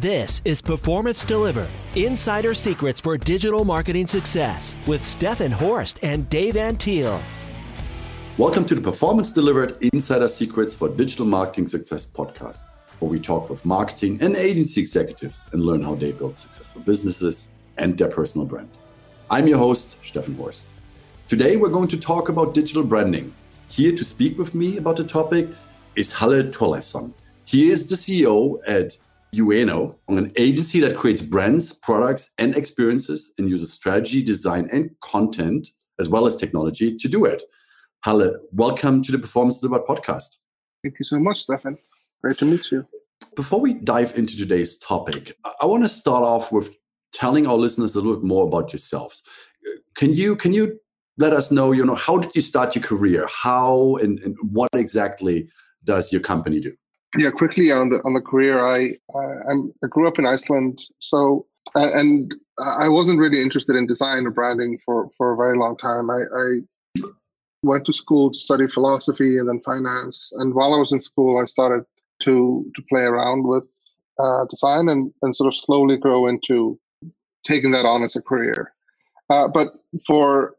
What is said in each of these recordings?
This is Performance Delivered Insider Secrets for Digital Marketing Success with Steffen Horst and Dave Antil. Welcome to the Performance Delivered Insider Secrets for Digital Marketing Success podcast, where we talk with marketing and agency executives and learn how they build successful businesses and their personal brand. I'm your host, Steffen Horst. Today, we're going to talk about digital branding. Here to speak with me about the topic is Halli Thorleifsson. He is the CEO at Ueno, an agency that creates brands, products, and experiences and uses strategy, design, and content, as well as technology to do it. Halli, welcome to the Performance Delivered podcast. Thank you so much, Steffen. Great to meet you. Before we dive into today's topic, I want to start off with telling our listeners a little bit more about yourselves. Can you can you let us know, you know, how did you start your career? How and, and what exactly does your company do? Yeah, quickly on the on the career, I I grew up in Iceland, so and I wasn't really interested in design or branding for for a very long time. I, I went to school to study philosophy and then finance, and while I was in school, I started to to play around with uh, design and and sort of slowly grow into taking that on as a career. Uh, but for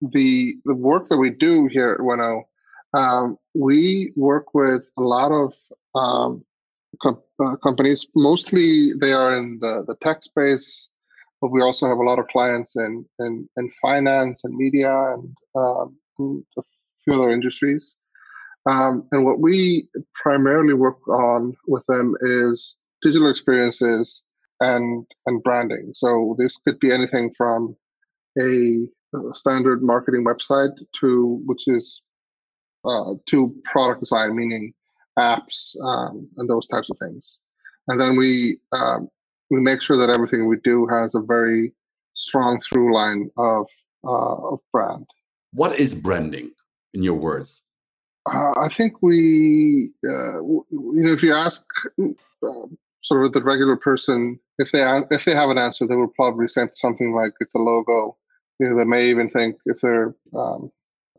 the the work that we do here at Ueno, um, we work with a lot of um, com- uh, companies. Mostly they are in the, the tech space, but we also have a lot of clients in in, in finance and media and, um, and a few other industries. Um, and what we primarily work on with them is digital experiences and and branding. So this could be anything from a, a standard marketing website to which is uh, to product design, meaning apps um, and those types of things. And then we um, we make sure that everything we do has a very strong through line of uh, of brand. What is branding, in your words? Uh, I think we, uh, you know, if you ask uh, sort of the regular person, if they if they have an answer, they will probably say something like it's a logo. You know, they may even think if they're um,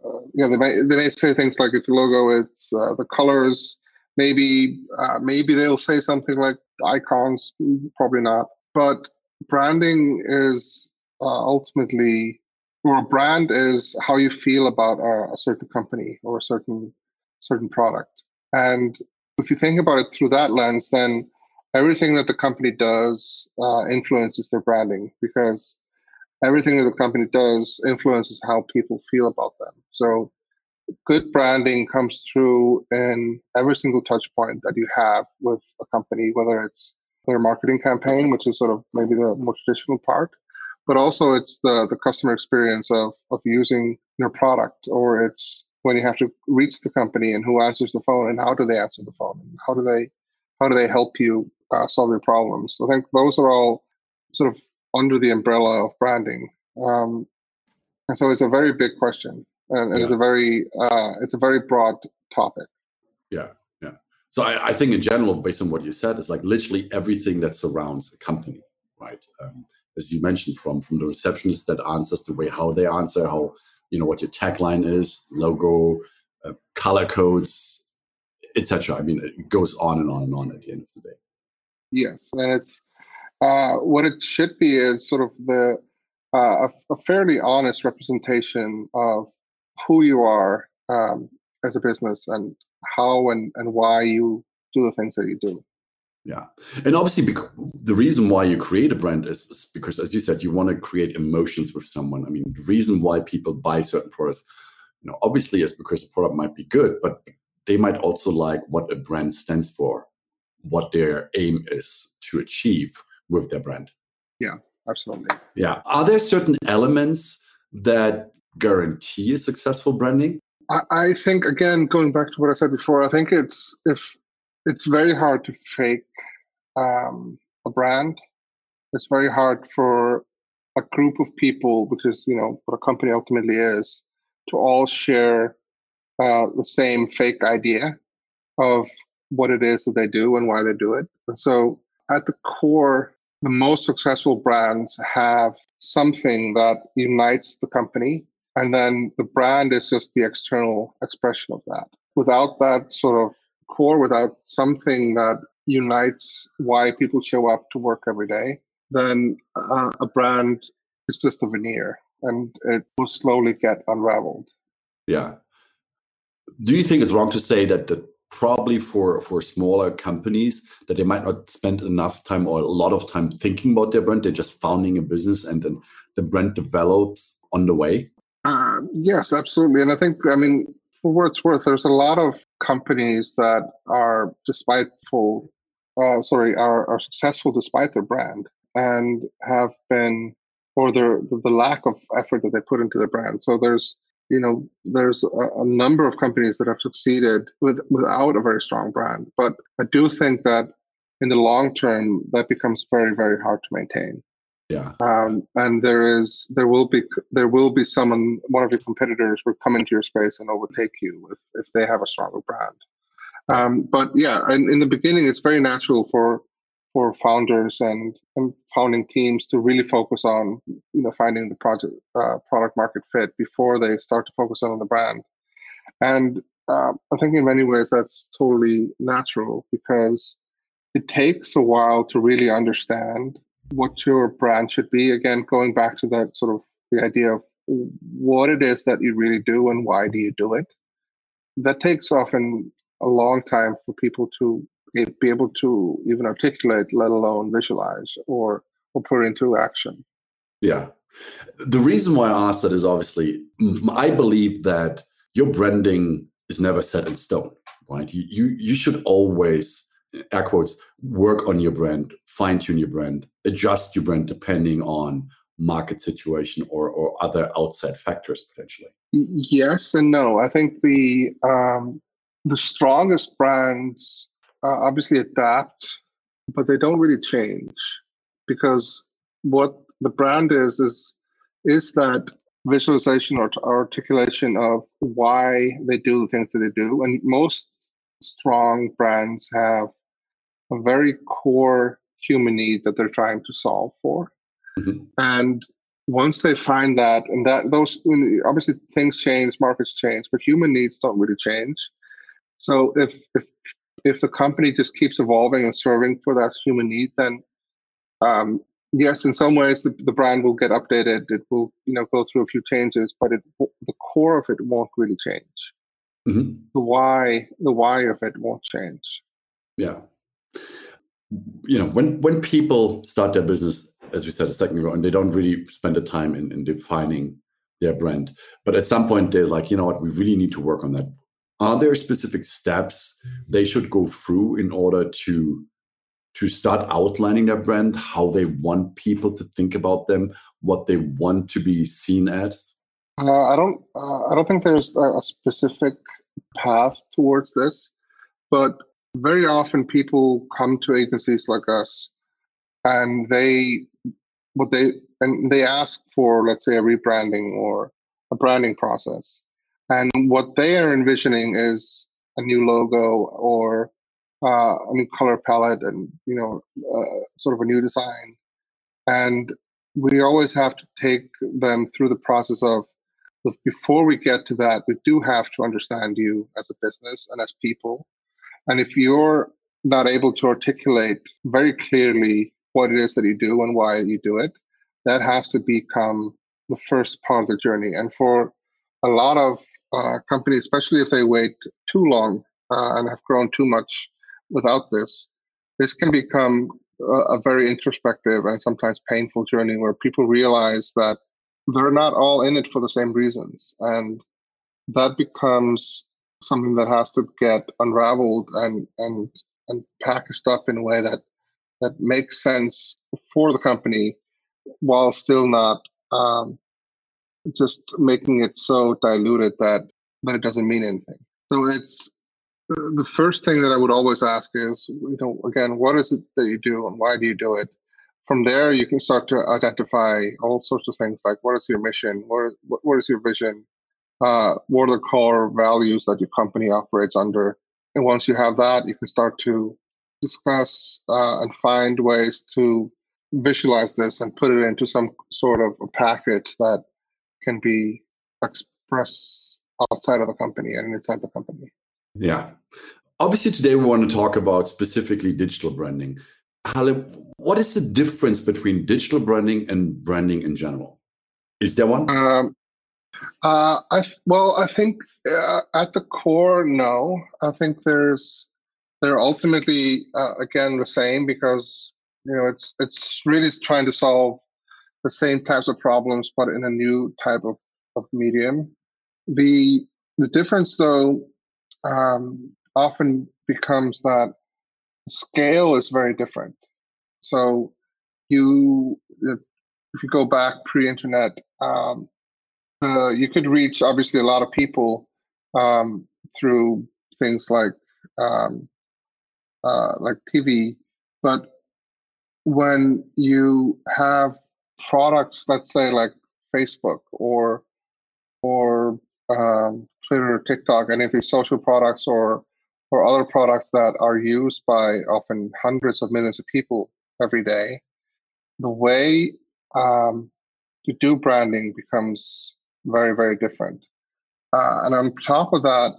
uh, yeah, they may they may say things like it's a logo, it's uh, the colors. Maybe uh, maybe they'll say something like icons. Probably not. But branding is uh, ultimately, or a brand is how you feel about a, a certain company or a certain certain product. And if you think about it through that lens, then everything that the company does uh, influences their branding because everything that the company does influences how people feel about them. So good branding comes through in every single touch point that you have with a company, whether it's their marketing campaign, which is sort of maybe the more traditional part, but also it's the, the customer experience of, of using your product, or it's when you have to reach the company and who answers the phone and how do they answer the phone and how do they how do they help you uh, solve your problems. I think those are all sort of under the umbrella of branding. Um, and so it's a very big question, and, and yeah. it's a very uh, it's a very broad topic. Yeah, yeah. So I, I, think in general, based on what you said, it's like literally everything that surrounds a company, right? Um, as you mentioned, from from the receptionist that answers, the way how they answer, how you know what your tagline is, logo, uh, color codes, etc. I mean, it goes on and on and on at the end of the day. Yes, and it's uh, what it should be is sort of the uh, a, a, fairly honest representation of who you are um, as a business and how and, and why you do the things that you do. Yeah, and obviously, the reason why you create a brand is, is, because, as you said, you want to create emotions with someone. I mean, the reason why people buy certain products, you know, obviously, is because the product might be good, but they might also like what a brand stands for, what their aim is to achieve with their brand. Yeah, absolutely. Yeah. Are there certain elements that guarantee a successful branding? I, I think again, going back to what I said before, I think it's if it's very hard to fake um, a brand. It's very hard for a group of people, is you know what a company ultimately is, to all share uh, the same fake idea of what it is that they do and why they do it. And so, at the core the most successful brands have something that unites the company and then the brand is just the external expression of that without that sort of core without something that unites why people show up to work every day, then uh, a brand is just a veneer and it will slowly get unraveled. Yeah. Do you think it's wrong to say that, that probably for for smaller companies that they might not spend enough time or a lot of time thinking about their brand they're just founding a business and then the brand develops on the way uh, yes absolutely and i think i mean for what it's worth there's a lot of companies that are despiteful uh, sorry are, are successful despite their brand and have been or their the lack of effort that they put into their brand so there's you know, there's a, a, number of companies that have succeeded with without a very strong brand. But I do think that in the long term, that becomes very, very hard to maintain. Yeah. Um, and there is, there will be, there will be someone, one of your competitors will come into your space and overtake you if, if they have a stronger brand. Um, but yeah, in, in the beginning, it's very natural for for founders and, and founding teams to really focus on you know finding the project uh, product market fit before they start to focus on the brand and uh, i think in many ways that's totally natural because it takes a while to really understand what your brand should be again going back to that sort of the idea of what it is that you really do and why do you do it that takes often a long time for people to be able to even articulate, let alone visualize or or put into action. Yeah. The reason why I asked that is obviously I believe that your branding is never set in stone, right? You you, you should always air quotes work on your brand, fine tune your brand, adjust your brand depending on market situation or or other outside factors potentially. Yes and no. I think the um, the strongest brands uh, obviously adapt, but they don't really change because what the brand is is is that visualization or articulation of why they do the things that they do. And most strong brands have a very core human need that they're trying to solve for. Mm-hmm. And once they find that, and that those obviously things change, markets change, but human needs don't really change. So if if if the company just keeps evolving and serving for that human need, then um, yes, in some ways the, the brand will get updated. It will, you know, go through a few changes, but it, the core of it won't really change. Mm-hmm. The why, the why of it won't change. Yeah. You know, when when people start their business, as we said a second ago, and they don't really spend the time in, in defining their brand, but at some point they're like, you know what, we really need to work on that. Are there specific steps they should go through in order to to start outlining their brand how they want people to think about them what they want to be seen as? Uh, i don't uh, i don't think there's a, a specific path towards this but very often people come to agencies like us and they what they and they ask for let's say a rebranding or a branding process and what they are envisioning is a new logo or uh, a new color palette and, you know, uh, sort of a new design. And we always have to take them through the process of before we get to that, we do have to understand you as a business and as people. And if you're not able to articulate very clearly what it is that you do and why you do it, that has to become the first part of the journey. And for a lot of uh, companies, especially if they wait too long uh, and have grown too much without this, this can become a, a, very introspective and sometimes painful journey where people realize that they're not all in it for the same reasons. And that becomes something that has to get unraveled and, and, and packaged up in a way that, that makes sense for the company while still not um, just making it so diluted that that it doesn't mean anything. So it's the first thing that I would always ask is, you know, again, what is it that you do and why do you do it? From there, you can start to identify all sorts of things like what is your mission, what what is your vision, uh, what are the core values that your company operates under, and once you have that, you can start to discuss uh, and find ways to visualize this and put it into some sort of a package that can be expressed outside of the company and inside the company. Yeah. Obviously, today we want to talk about specifically digital branding. Halli, what is the difference between digital branding and branding in general? Is there one? Um, uh, I well, I think uh, at the core, no. I think there's they're ultimately uh, again the same because you know it's it's really trying to solve the same types of problems, but in a new type of, of medium. The the difference, though, um, often becomes that scale is very different. So you, if you go back pre-internet, um, uh, you could reach obviously a lot of people um, through things like um, uh, like TV, but when you have products, let's say like Facebook or or um, Twitter, or TikTok, any of these social products or or other products that are used by often hundreds of millions of people every day, the way um, to do branding becomes very, very different. Uh, and on top of that,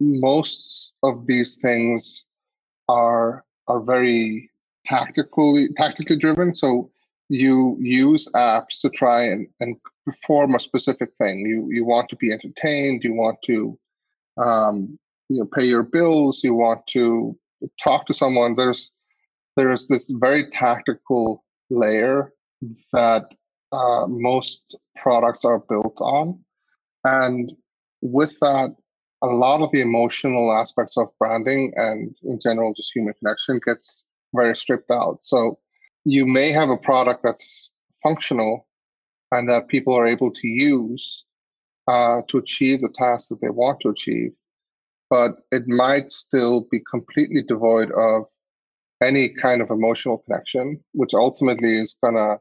most of these things are are very tactically tactically driven. So you use apps to try and, and perform a specific thing. You you want to be entertained. You want to um, you know pay your bills. You want to talk to someone. There's there's this very tactical layer that uh, most products are built on, and with that, a lot of the emotional aspects of branding and in general just human connection gets very stripped out. So you may have a product that's functional and that people are able to use uh, to achieve the task that they want to achieve, but it might still be completely devoid of any kind of emotional connection, which ultimately is going to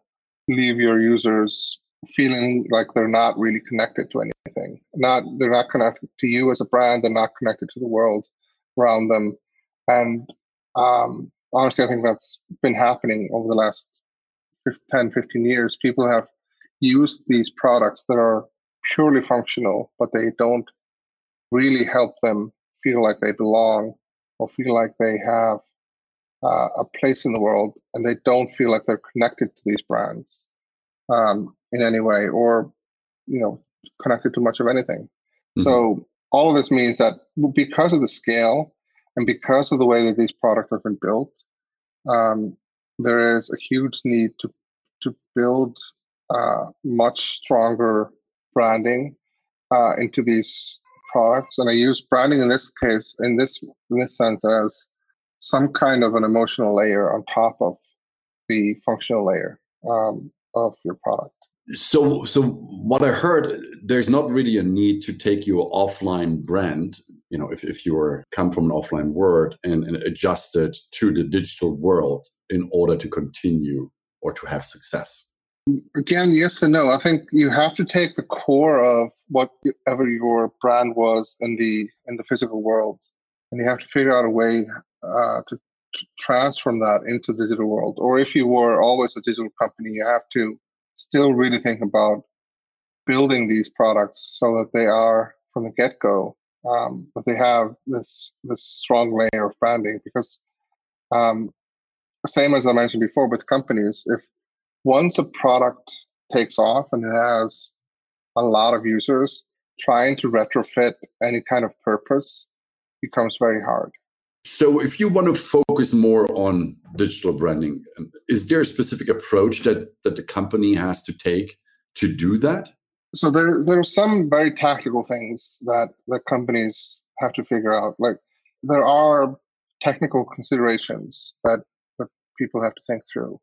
leave your users feeling like they're not really connected to anything. Not they're not connected to you as a brand. They're not connected to the world around them. And um, honestly, I think that's been happening over the last 10, 15 years. People have used these products that are purely functional, but they don't really help them feel like they belong or feel like they have uh, a place in the world and they don't feel like they're connected to these brands um, in any way or you know connected to much of anything mm-hmm. so all of this means that because of the scale and because of the way that these products have been built, um, there is a huge need to to build uh, much stronger branding uh, into these products. And I use branding in this case, in this in this sense, as some kind of an emotional layer on top of the functional layer um, of your product. So, so what I heard, there's not really a need to take your offline brand, you know, if, if you are come from an offline world and, and adjust it to the digital world in order to continue or to have success. Again, yes and no. I think you have to take the core of whatever your brand was in the in the physical world, and you have to figure out a way uh, to, to transform that into the digital world. Or if you were always a digital company, you have to still really think about building these products so that they are from the get-go um, that they have this this strong layer of branding because um, same as I mentioned before with companies, if once a product takes off and it has a lot of users, trying to retrofit any kind of purpose becomes very hard. So, if you want to focus more on digital branding, is there a specific approach that that the company has to take to do that? So there there are some very tactical things that that companies have to figure out. Like there are technical considerations that, that people have to think through.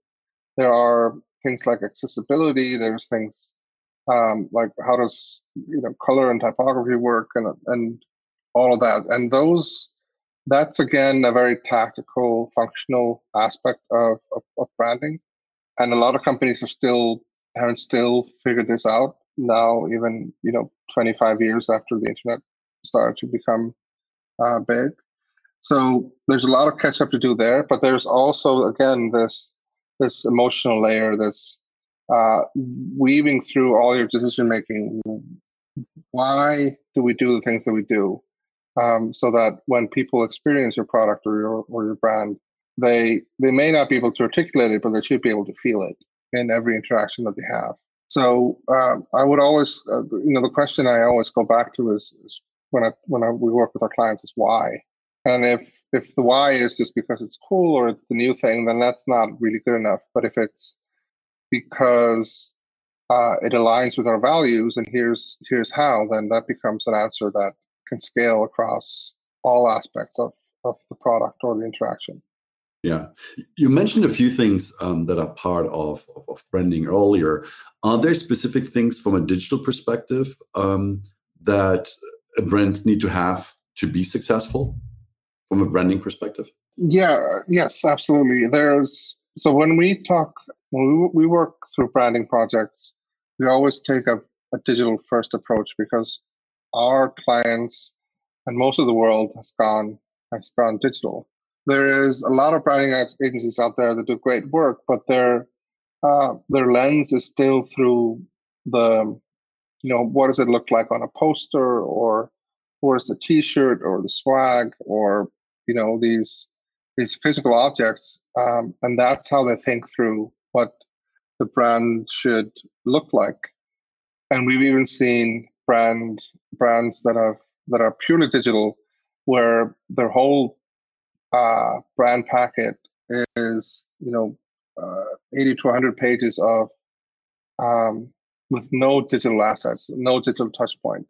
There are things like accessibility. There's things um, like how does you know color and typography work and and all of that. And those that's again a very tactical, functional aspect of, of, of, branding. And a lot of companies are still haven't still figured this out now, even you know, 25 years after the internet started to become uh, big. So there's a lot of catch up to do there, but there's also again this this emotional layer, this uh, weaving through all your decision making. Why do we do the things that we do? Um, so that when people experience your product or your or your brand, they they may not be able to articulate it, but they should be able to feel it in every interaction that they have. So uh, I would always, uh, you know, the question I always go back to is, is when I when I, we work with our clients is why, and if if the why is just because it's cool or it's the new thing, then that's not really good enough. But if it's because uh, it aligns with our values and here's here's how, then that becomes an answer that can scale across all aspects of, of the product or the interaction. Yeah, you mentioned a few things um, that are part of, of, of, branding earlier. Are there specific things from a digital perspective um, that a brand need to have to be successful from a branding perspective? Yeah, yes, absolutely. There's so when we talk, when we, we work through branding projects, we always take a, a digital first approach because our clients and most of the world has gone has gone digital there is a lot of branding agencies out there that do great work, but their uh, their lens is still through the, you know, what does it look like on a poster, or or is the T-shirt, or the swag, or you know these these physical objects, um, and that's how they think through what the brand should look like. And we've even seen brand brands that have that are purely digital, where their whole uh, brand packet is you know uh, 80 to 100 pages of um, with no digital assets, no digital touch point.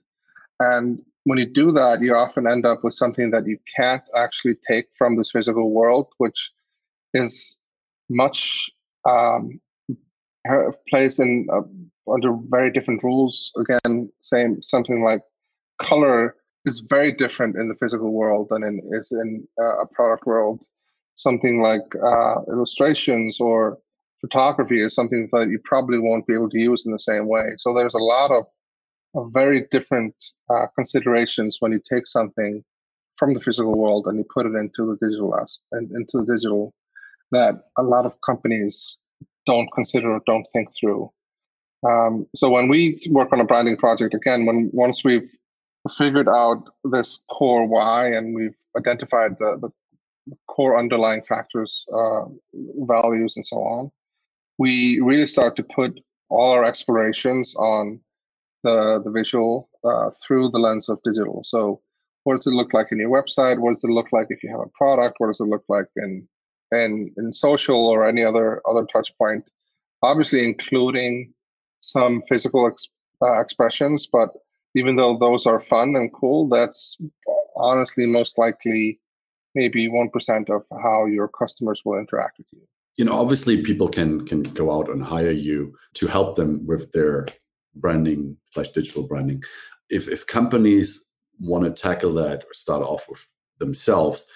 And when you do that, you often end up with something that you can't actually take from this physical world, which is much um, placed in uh, under very different rules. Again, same something like color is very different in the physical world than in is in uh, a product world. Something like uh, illustrations or photography is something that you probably won't be able to use in the same way. So there's a lot of, of very different uh, considerations when you take something from the physical world and you put it into the digital and into the digital that a lot of companies don't consider or don't think through. Um, so when we work on a branding project, again, when once we've figured out this core why and we've identified the, the core underlying factors, uh, values, and so on, we really start to put all our explorations on the, the visual uh, through the lens of digital. So, what does it look like in your website? What does it look like if you have a product? What does it look like in in, in social or any other other touch point? Obviously, including some physical ex, uh, expressions, but even though those are fun and cool, that's honestly most likely maybe 1% of how your customers will interact with you. You know, obviously people can can go out and hire you to help them with their branding slash digital branding. If if companies want to tackle that or start off with themselves,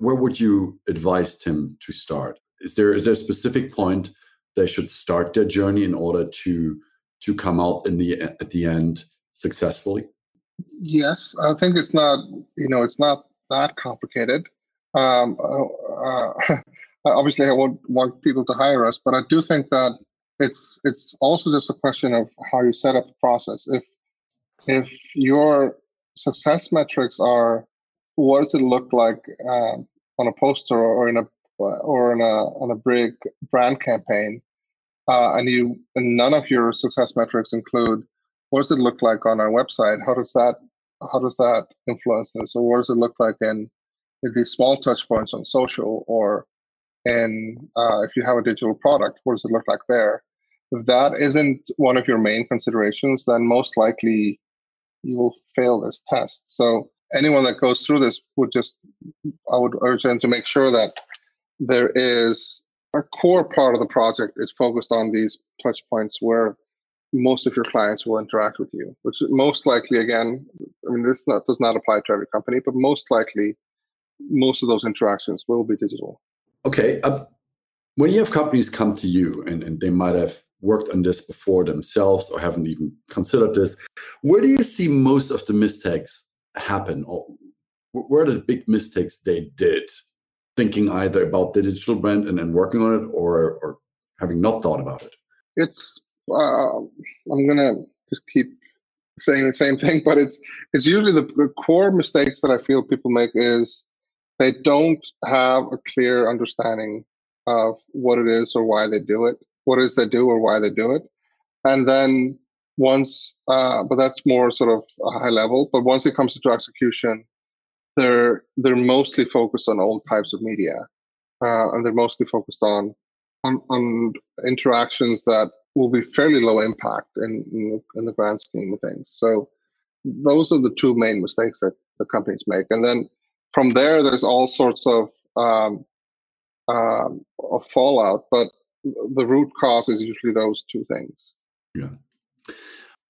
where would you advise them to start? Is there is there a specific point they should start their journey in order to to come out in the at the end successfully? Yes, I think it's not. You know, it's not that complicated. Um, uh, obviously, I won't want people to hire us, but I do think that it's it's also just a question of how you set up the process. If if your success metrics are what does it look like uh, on a poster or in a or in a on a big brand campaign, uh, and you and none of your success metrics include what does it look like on our website? How does that how does that influence this? Or what does it look like in, in these small touch points on social or in uh, if you have a digital product, what does it look like there? If that isn't one of your main considerations, then most likely you will fail this test. So anyone that goes through this would just I would urge them to make sure that there is a core part of the project is focused on these touch points where most of your clients will interact with you, which most likely, again, I mean, this not, does not apply to every company, but most likely, most of those interactions will be digital. Okay. Uh, when you have companies come to you and, and they might have worked on this before themselves or haven't even considered this, where do you see most of the mistakes happen? Or where are the big mistakes they did? Thinking either about the digital brand and, then working on it or, or having not thought about it? It's uh, I'm gonna just keep saying the same thing, but it's it's usually the, core mistakes that I feel people make is they don't have a clear understanding of what it is or why they do it, what it is they do or why they do it, and then once, uh, but that's more sort of a high level. But once it comes to execution, they're they're mostly focused on old types of media, uh, and they're mostly focused on, on on interactions that will be fairly low impact in in the, in the grand scheme of things. So those are the two main mistakes that the companies make, and then from there, there's all sorts of um, um, of fallout, but the root cause is usually those two things. Yeah.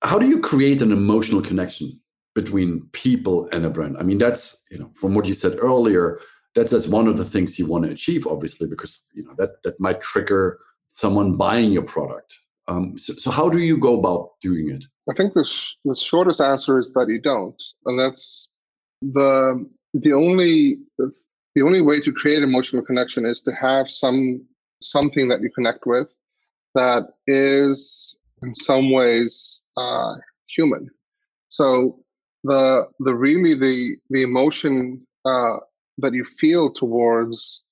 How do you create an emotional connection between people and a brand? I mean, that's you know, from what you said earlier, that's that's one of the things you want to achieve, obviously, because you know that that might trigger someone buying your product. Um, so, so how do you go about doing it? I think the sh- the shortest answer is that you don't, and that's the the only the only way to create emotional connection is to have some something that you connect with that is in some ways uh, human. So the the really the the emotion uh, that you feel towards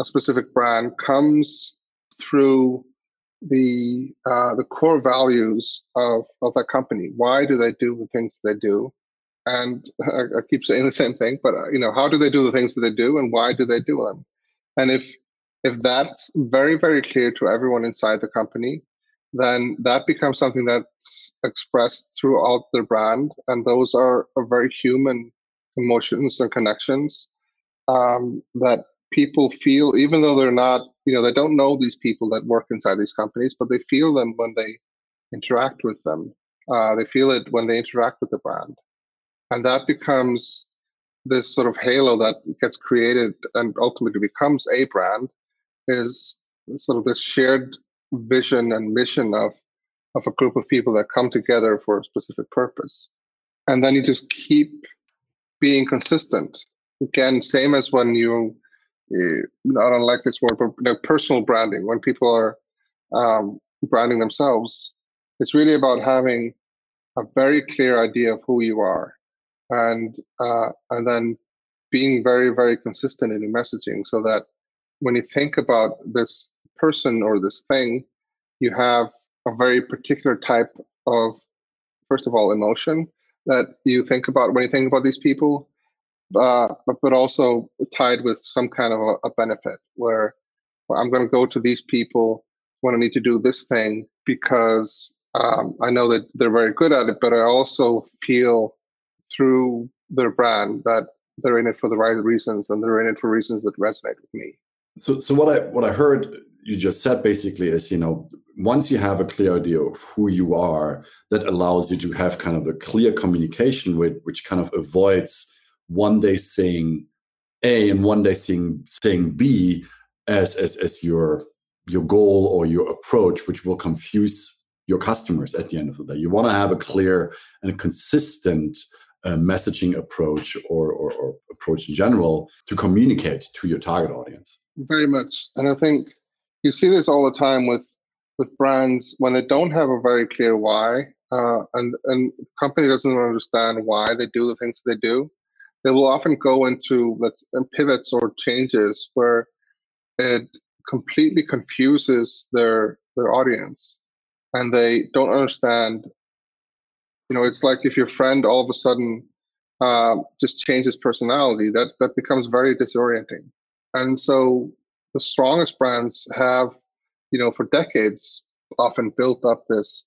a specific brand comes through the uh, the core values of of that company. Why do they do the things they do? And I, I keep saying the same thing, but uh, you know, how do they do the things that they do, and why do they do them? And if if that's very very clear to everyone inside the company, then that becomes something that's expressed throughout their brand, and those are, are very human emotions and connections um, that people feel, even though they're not, you know, they don't know these people that work inside these companies, but they feel them when they interact with them. Uh, they feel it when they interact with the brand. And that becomes this sort of halo that gets created and ultimately becomes a brand is sort of this shared vision and mission of of a group of people that come together for a specific purpose. And then you just keep being consistent. Again same as when you uh, I don't like this word, but you know, personal branding. When people are um, branding themselves, it's really about having a very clear idea of who you are and uh, and then being very very consistent in your messaging so that when you think about this person or this thing you have a very particular type of first of all emotion that you think about when you think about these people uh, but, also tied with some kind of a, a benefit where, where i'm going to go to these people when i need to do this thing because um, i know that they're very good at it but i also feel through their brand that they're in it for the right reasons and they're in it for reasons that resonate with me. So, so what I what I heard you just said basically is, you know, once you have a clear idea of who you are, that allows you to have kind of a clear communication with which kind of avoids one day saying A and one day saying saying B as as as your your goal or your approach, which will confuse your customers at the end of the day. You want to have a clear and consistent uh, messaging approach or, or, or approach in general to communicate to your target audience. Very much, and I think you see this all the time with with brands when they don't have a very clear why, uh, and and company doesn't understand why they do the things they do. They will often go into let's pivots or changes where it completely confuses their their audience, and they don't understand you know, it's like if your friend all of a sudden uh, just changes personality, that that becomes very disorienting. And so the strongest brands have, you know, for decades often built up this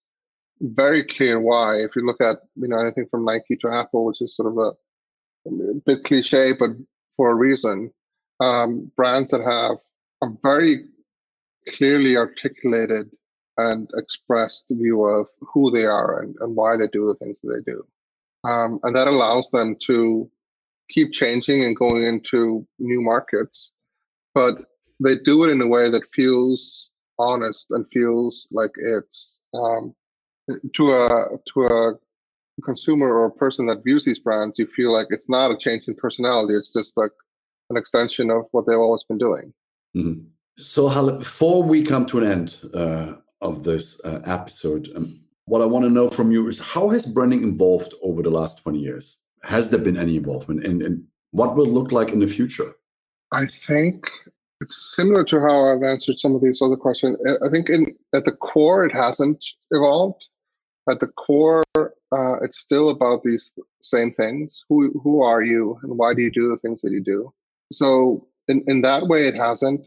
very clear why. If you look at, you know, anything from Nike to Apple, which is sort of a, a bit cliche, but for a reason, um, brands that have a very clearly articulated and expressed view of who they are and, and why they do the things that they do. Um, and that allows them to keep changing and going into new markets, but they do it in a way that feels honest and feels like it's um, to a to a consumer or a person that views these brands. You feel like it's not a change in personality; it's just like an extension of what they've always been doing. Mm-hmm. So, before we come to an end, uh, of this uh, episode. Um, what I want to know from you is how has branding evolved over the last 20 years? Has there been any involvement and, and what will it look like in the future? I think it's similar to how I've answered some of these other questions. I think in at the core, it hasn't evolved. At the core, uh, it's still about these same things. Who who are you, and why do you do the things that you do? So in in that way, it hasn't.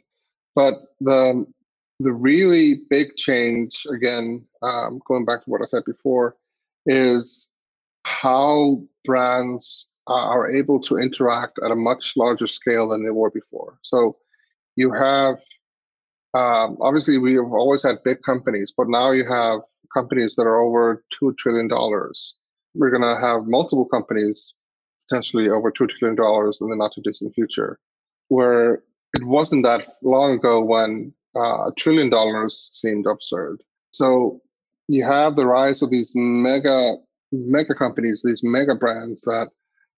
But the the really big change, again, um, going back to what I said before, is how brands are able to interact at a much larger scale than they were before. So you have um, obviously we have always had big companies, but now you have companies that are over two trillion dollars. We're going to have multiple companies potentially over two trillion dollars in the not too distant future, where it wasn't that long ago when uh, a trillion dollars seemed absurd. So you have the rise of these mega mega companies, these mega brands that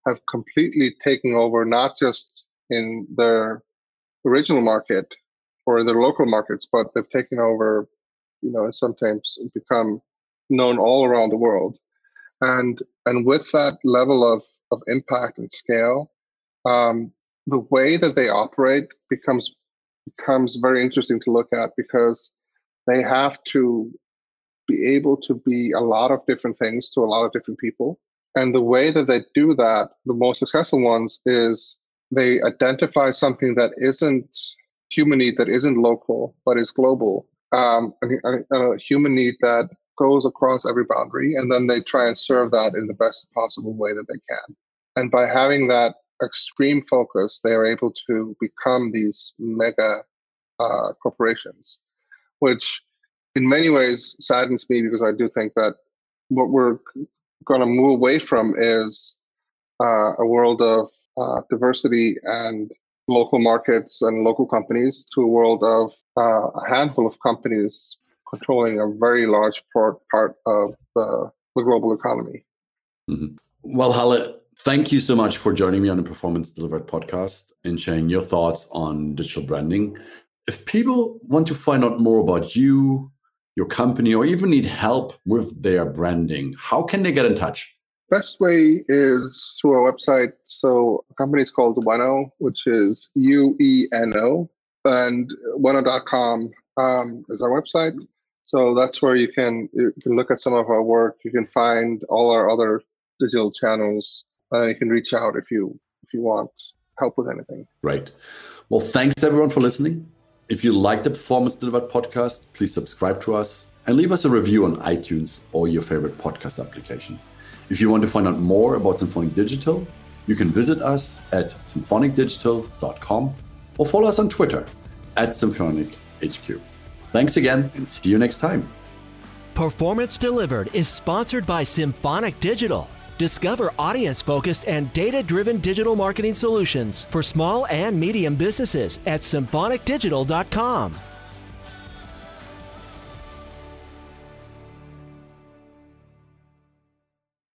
have completely taken over not just in their original market or their local markets, but they've taken over, you know, and sometimes become known all around the world. And and with that level of of impact and scale, um, the way that they operate becomes becomes very interesting to look at because they have to be able to be a lot of different things to a lot of different people. And the way that they do that, the most successful ones, is they identify something that isn't human need, that isn't local, but is global, um, a, a human need that goes across every boundary, and then they try and serve that in the best possible way that they can. And by having that extreme focus, they are able to become these mega uh, corporations, which in many ways saddens me because I do think that what we're going to move away from is uh, a world of uh, diversity and local markets and local companies to a world of uh, a handful of companies controlling a very large part, part of the, the global economy. Mm-hmm. Well, Halli, thank you so much for joining me on the Performance Delivered podcast and sharing your thoughts on digital branding. If people want to find out more about you, your company, or even need help with their branding, how can they get in touch? Best way is through our website. So, a company is called Ueno, which is U E N O, and ueno.com um, is our website. So that's where you can you can look at some of our work. You can find all our other digital channels uh, you can reach out if you if you want help with anything. Right. Well, thanks everyone for listening. If you like the Performance Delivered podcast, please subscribe to us and leave us a review on iTunes or your favorite podcast application. If you want to find out more about Symphonic Digital, you can visit us at symphonicdigital.com or follow us on Twitter at SymphonicHQ. Thanks again and see you next time. Performance Delivered is sponsored by Symphonic Digital Discover audience focused and data driven digital marketing solutions for small and medium businesses at symphonicdigital.com.